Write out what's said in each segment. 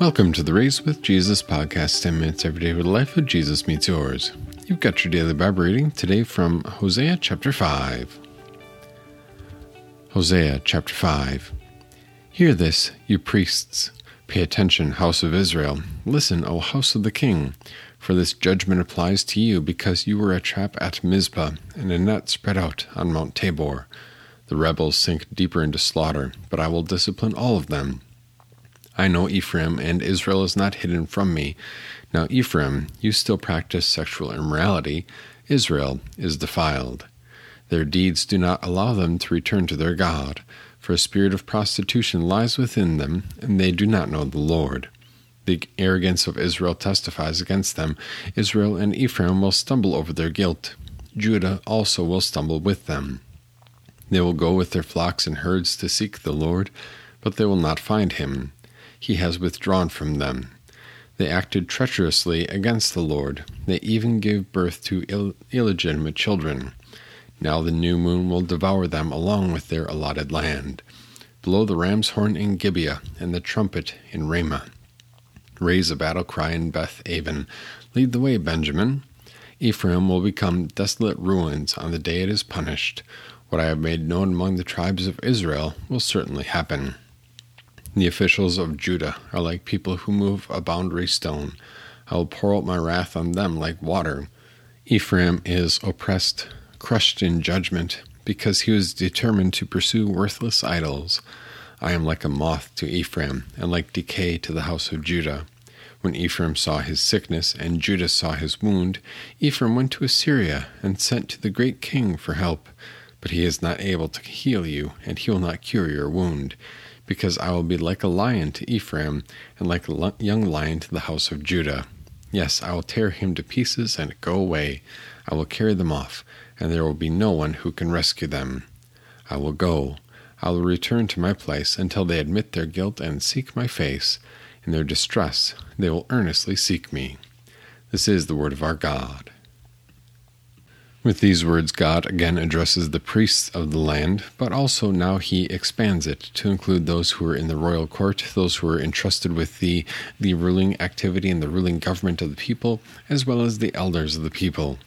Welcome to the Raised with Jesus podcast, 10 minutes every day where the life of Jesus meets yours. You've got your daily Bible reading today from Hosea chapter 5. Hosea chapter 5. Hear this, you priests. Pay attention, house of Israel. Listen, O house of the king. For this judgment applies to you because you were a trap at Mizpah and a net spread out on Mount Tabor. The rebels sink deeper into slaughter, but I will discipline all of them. I know Ephraim, and Israel is not hidden from me. Now, Ephraim, you still practice sexual immorality. Israel is defiled. Their deeds do not allow them to return to their God, for a spirit of prostitution lies within them, and they do not know the Lord. The arrogance of Israel testifies against them. Israel and Ephraim will stumble over their guilt. Judah also will stumble with them. They will go with their flocks and herds to seek the Lord, but they will not find him he has withdrawn from them. They acted treacherously against the Lord. They even gave birth to Ill- illegitimate children. Now the new moon will devour them along with their allotted land. Blow the ram's horn in Gibeah and the trumpet in Ramah. Raise a battle cry in Beth Aven. Lead the way, Benjamin. Ephraim will become desolate ruins on the day it is punished. What I have made known among the tribes of Israel will certainly happen. The officials of Judah are like people who move a boundary stone. I will pour out my wrath on them like water. Ephraim is oppressed, crushed in judgment, because he was determined to pursue worthless idols. I am like a moth to Ephraim, and like decay to the house of Judah. When Ephraim saw his sickness, and Judah saw his wound, Ephraim went to Assyria, and sent to the great king for help. But he is not able to heal you, and he will not cure your wound because I will be like a lion to Ephraim, and like a young lion to the house of Judah. Yes, I will tear him to pieces and go away. I will carry them off, and there will be no one who can rescue them. I will go. I will return to my place until they admit their guilt and seek my face. In their distress, they will earnestly seek me. This is the word of our God. With these words, God again addresses the priests of the land, but also now he expands it to include those who are in the royal court, those who are entrusted with the, the ruling activity and the ruling government of the people, as well as the elders of the people.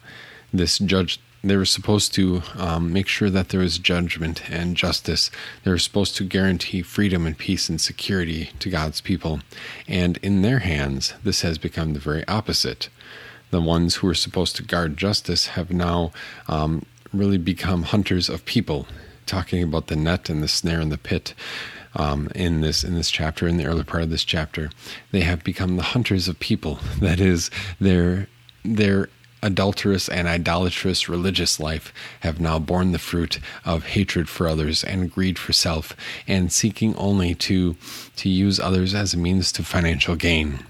This judge they were supposed to um, make sure that there was judgment and justice. They were supposed to guarantee freedom and peace and security to God's people. And in their hands, this has become the very opposite the ones who are supposed to guard justice have now um, really become hunters of people, talking about the net and the snare and the pit. Um, in this in this chapter, in the early part of this chapter, they have become the hunters of people. That is, their their adulterous and idolatrous religious life have now borne the fruit of hatred for others and greed for self, and seeking only to to use others as a means to financial gain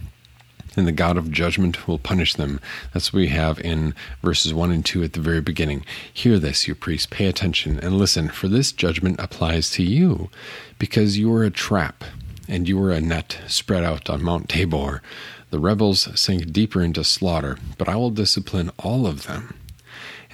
and the God of judgment will punish them. That's what we have in verses 1 and 2 at the very beginning. Hear this, you priests, pay attention and listen, for this judgment applies to you, because you are a trap, and you are a net spread out on Mount Tabor. The rebels sink deeper into slaughter, but I will discipline all of them.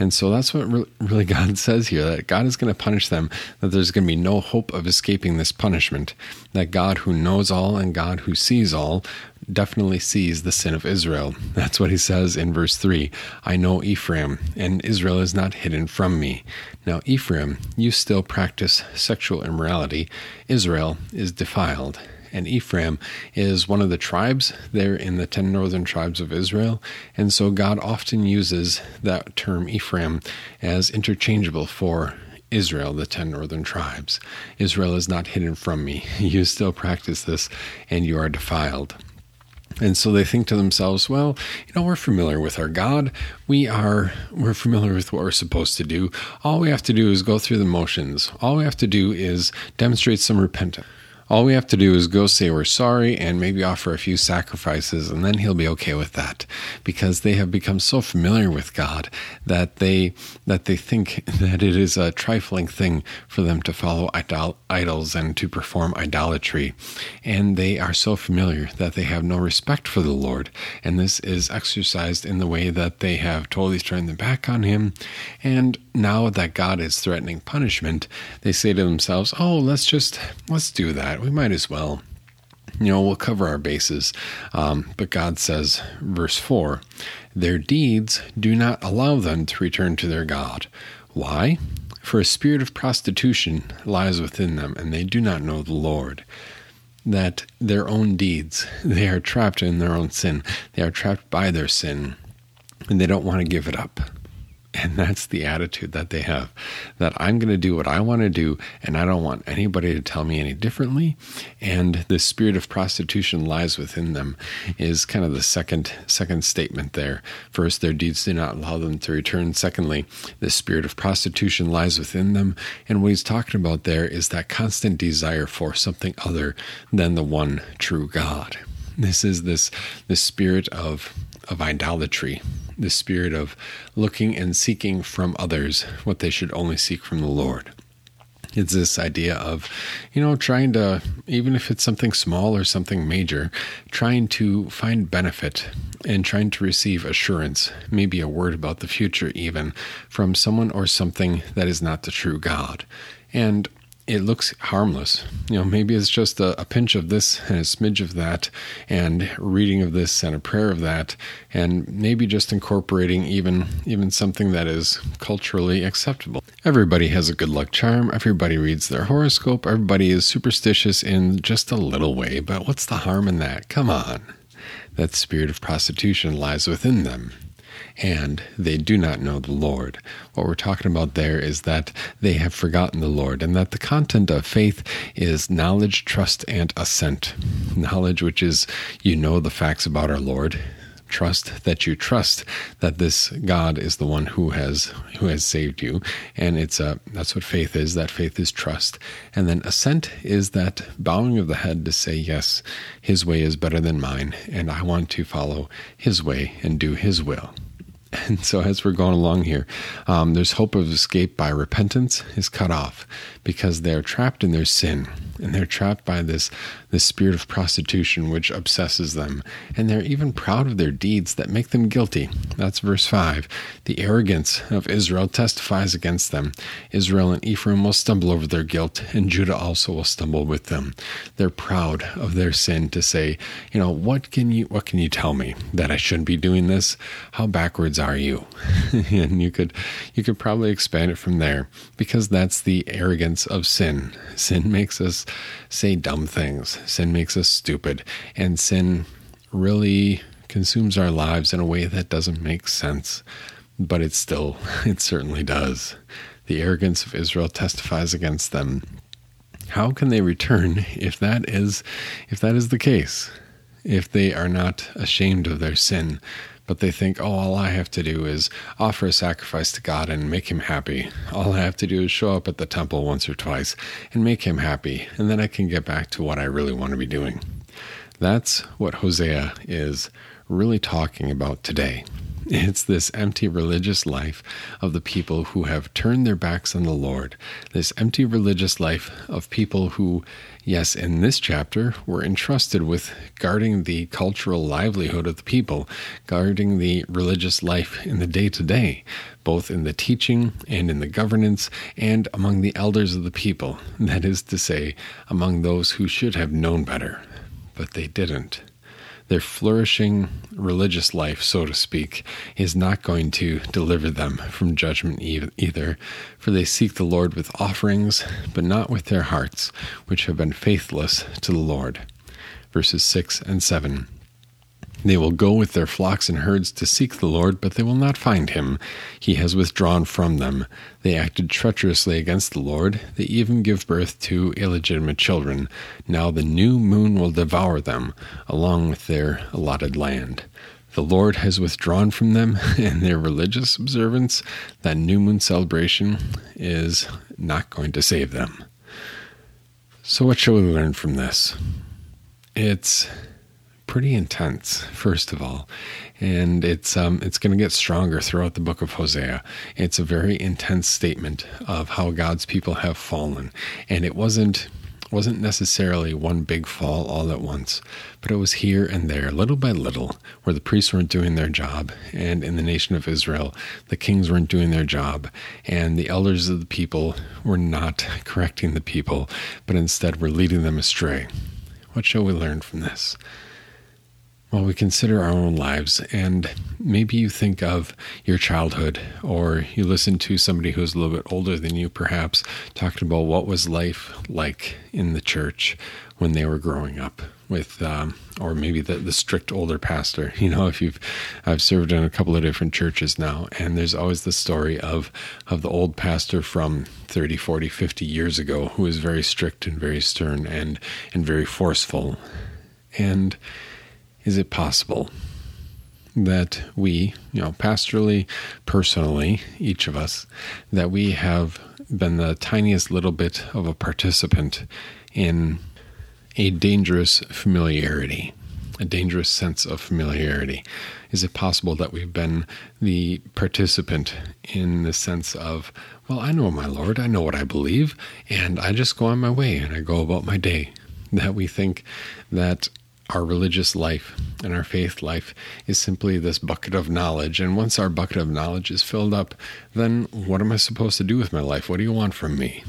And so that's what really God says here that God is going to punish them, that there's going to be no hope of escaping this punishment, that God who knows all and God who sees all definitely sees the sin of Israel. That's what he says in verse 3 I know Ephraim, and Israel is not hidden from me. Now, Ephraim, you still practice sexual immorality, Israel is defiled and Ephraim is one of the tribes there in the ten northern tribes of Israel. And so God often uses that term Ephraim as interchangeable for Israel, the ten northern tribes. Israel is not hidden from me. You still practice this, and you are defiled. And so they think to themselves, well, you know, we're familiar with our God. We are we're familiar with what we're supposed to do. All we have to do is go through the motions. All we have to do is demonstrate some repentance. All we have to do is go say we're sorry and maybe offer a few sacrifices, and then He'll be okay with that, because they have become so familiar with God that they that they think that it is a trifling thing for them to follow idol- idols and to perform idolatry, and they are so familiar that they have no respect for the Lord, and this is exercised in the way that they have totally turned their back on Him, and now that God is threatening punishment, they say to themselves, "Oh, let's just let's do that." We might as well. you know, we'll cover our bases. Um, but God says, verse 4 Their deeds do not allow them to return to their God. Why? For a spirit of prostitution lies within them, and they do not know the Lord. That their own deeds, they are trapped in their own sin. They are trapped by their sin, and they don't want to give it up. And that's the attitude that they have that I'm going to do what I want to do, and I don't want anybody to tell me any differently. And the spirit of prostitution lies within them is kind of the second second statement there. First, their deeds do not allow them to return. Secondly, the spirit of prostitution lies within them. And what he's talking about there is that constant desire for something other than the one true God. This is this the spirit of of idolatry, the spirit of looking and seeking from others what they should only seek from the Lord. It's this idea of, you know, trying to, even if it's something small or something major, trying to find benefit and trying to receive assurance, maybe a word about the future, even from someone or something that is not the true God. And it looks harmless. You know, maybe it's just a, a, pinch of this and a smidge of that, and reading of this and a prayer of that, and maybe just incorporating even even something that is culturally acceptable. Everybody has a good luck charm. Everybody reads their horoscope. Everybody is superstitious in just a little way. But what's the harm in that? Come on. That spirit of prostitution lies within them and they do not know the Lord. What we're talking about there is that they have forgotten the Lord, and that the content of faith is knowledge, trust, and assent. Knowledge, which is you know the facts about our Lord, trust that you trust that this God is the one who has who has saved you and it's a that's what faith is that faith is trust and then assent is that bowing of the head to say yes his way is better than mine and I want to follow his way and do his will and so, as we're going along here, um, there's hope of escape by repentance is cut off because they're trapped in their sin and they're trapped by this this spirit of prostitution which obsesses them. And they're even proud of their deeds that make them guilty. That's verse 5 the arrogance of Israel testifies against them. Israel and Ephraim will stumble over their guilt and Judah also will stumble with them. They're proud of their sin to say you know what can you what can you tell me that I shouldn't be doing this? How backwards are you? And you could you could probably expand it from there because that's the arrogance of sin. Sin makes us say dumb things. Sin makes us stupid, and sin really consumes our lives in a way that doesn't make sense. But it still, it certainly does. The arrogance of Israel testifies against them. How can they return if that is if that is the case? If they are not ashamed of their sin, but they think, oh, all I have to do is offer a sacrifice to God and make him happy. All I have to do is show up at the temple once or twice and make him happy, and then I can get back to what I really want to be doing. That's what Hosea is really talking about today. It's this empty religious life of the people who have turned their backs on the Lord. This empty religious life of people who, yes, in this chapter, were entrusted with guarding the cultural livelihood of the people, guarding the religious life in the day to day, both in the teaching and in the governance and among the elders of the people. That is to say, among those who should have known better, but they didn't their flourishing religious life, so to speak, is not going to deliver them from judgment either, for they seek the Lord with offerings, but not with their hearts, which have been faithless to the Lord. Verses 6 and 7. They will go with their flocks and herds to seek the Lord, but they will not find him. He has withdrawn from them. They acted treacherously against the Lord. They even give birth to illegitimate children. Now the new moon will devour them, along with their allotted land. The Lord has withdrawn from them, and their religious observance, that new moon celebration, is not going to save them. So, what shall we learn from this? It's pretty intense, first of all, and it's um, it's going to get stronger throughout the book of Hosea. It's a very intense statement of how God's people have fallen, and it wasn't wasn't necessarily one big fall all at once, but it was here and there, little by little, where the priests weren't doing their job, and in the nation of Israel, the kings weren't doing their job, and the elders of the people were not correcting the people, but instead were leading them astray. What shall we learn from this? Well, we consider our own lives, and maybe you think of your childhood, or you listen to somebody who's a little bit older than you, perhaps, talking about what was life like in the church when they were growing up with, um, or maybe the, the strict older pastor. You know, if you've, I've served in a couple of different churches now, and there's always the story of, of the old pastor from 30, 40, 50 years ago who was very strict and very stern and, and very forceful. And, is it possible that we, you know, pastorally, personally, each of us, that we have been the tiniest little bit of a participant in a dangerous familiarity, a dangerous sense of familiarity? Is it possible that we've been the participant in the sense of, well, I know my Lord, I know what I believe, and I just go on my way and I go about my day? That we think that our religious life and our faith life is simply this bucket of knowledge. And once our bucket of knowledge is filled up, then what am I supposed to do with my life? What do you want from me?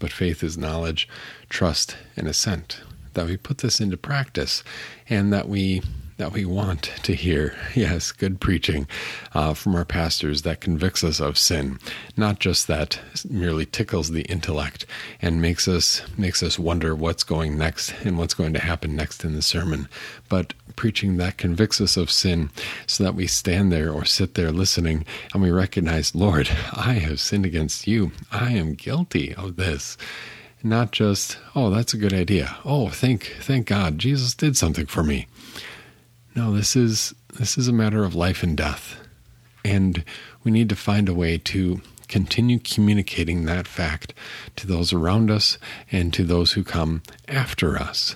But faith is knowledge, trust, and assent. That we put this into practice and that we that we want to hear. Yes, good preaching uh, from our pastors that convicts us of sin, not just that merely tickles the intellect and makes us makes us wonder what's going next and what's going to happen next in the sermon, but preaching that convicts us of sin so that we stand there or sit there listening and we recognize, Lord, I have sinned against you. I am guilty of this. Not just oh that's a good idea. Oh thank thank god. Jesus did something for me no, this is this is a matter of life and death. And we need to find a way to continue communicating that fact to those around us and to those who come after us.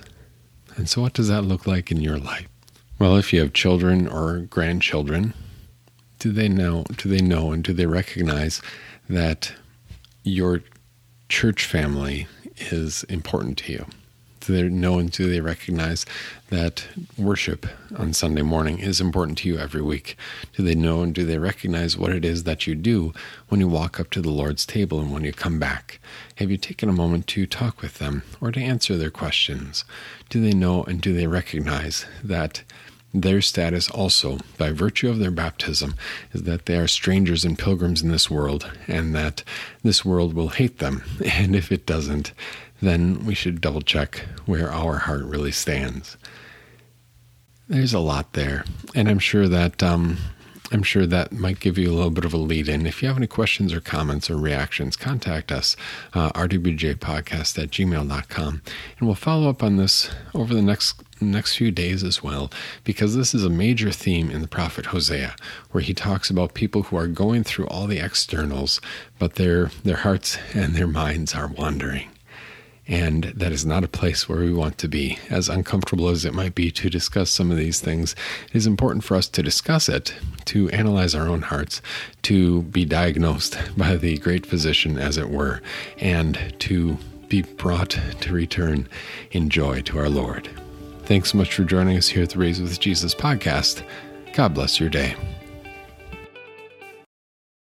And so what does that look like in your life? Well, if you have children or grandchildren, do they know do they know and do they recognize that your church family is important to you? Do they know and do they recognize that worship on Sunday morning is important to you every week? Do they know and do they recognize what it is that you do when you walk up to the Lord's table and when you come back? Have you taken a moment to talk with them or to answer their questions? Do they know and do they recognize that? Their status also, by virtue of their baptism, is that they are strangers and pilgrims in this world, and that this world will hate them. And if it doesn't, then we should double check where our heart really stands. There's a lot there, and I'm sure that um, I'm sure that might give you a little bit of a lead in. If you have any questions or comments or reactions, contact us, uh, rwjpodcast at gmail.com. And we'll follow up on this over the next next few days as well, because this is a major theme in the prophet Hosea, where he talks about people who are going through all the externals, but their their hearts and their minds are wandering. And that is not a place where we want to be. As uncomfortable as it might be to discuss some of these things, it is important for us to discuss it, to analyze our own hearts, to be diagnosed by the great physician, as it were, and to be brought to return in joy to our Lord. Thanks so much for joining us here at the Raised with Jesus podcast. God bless your day.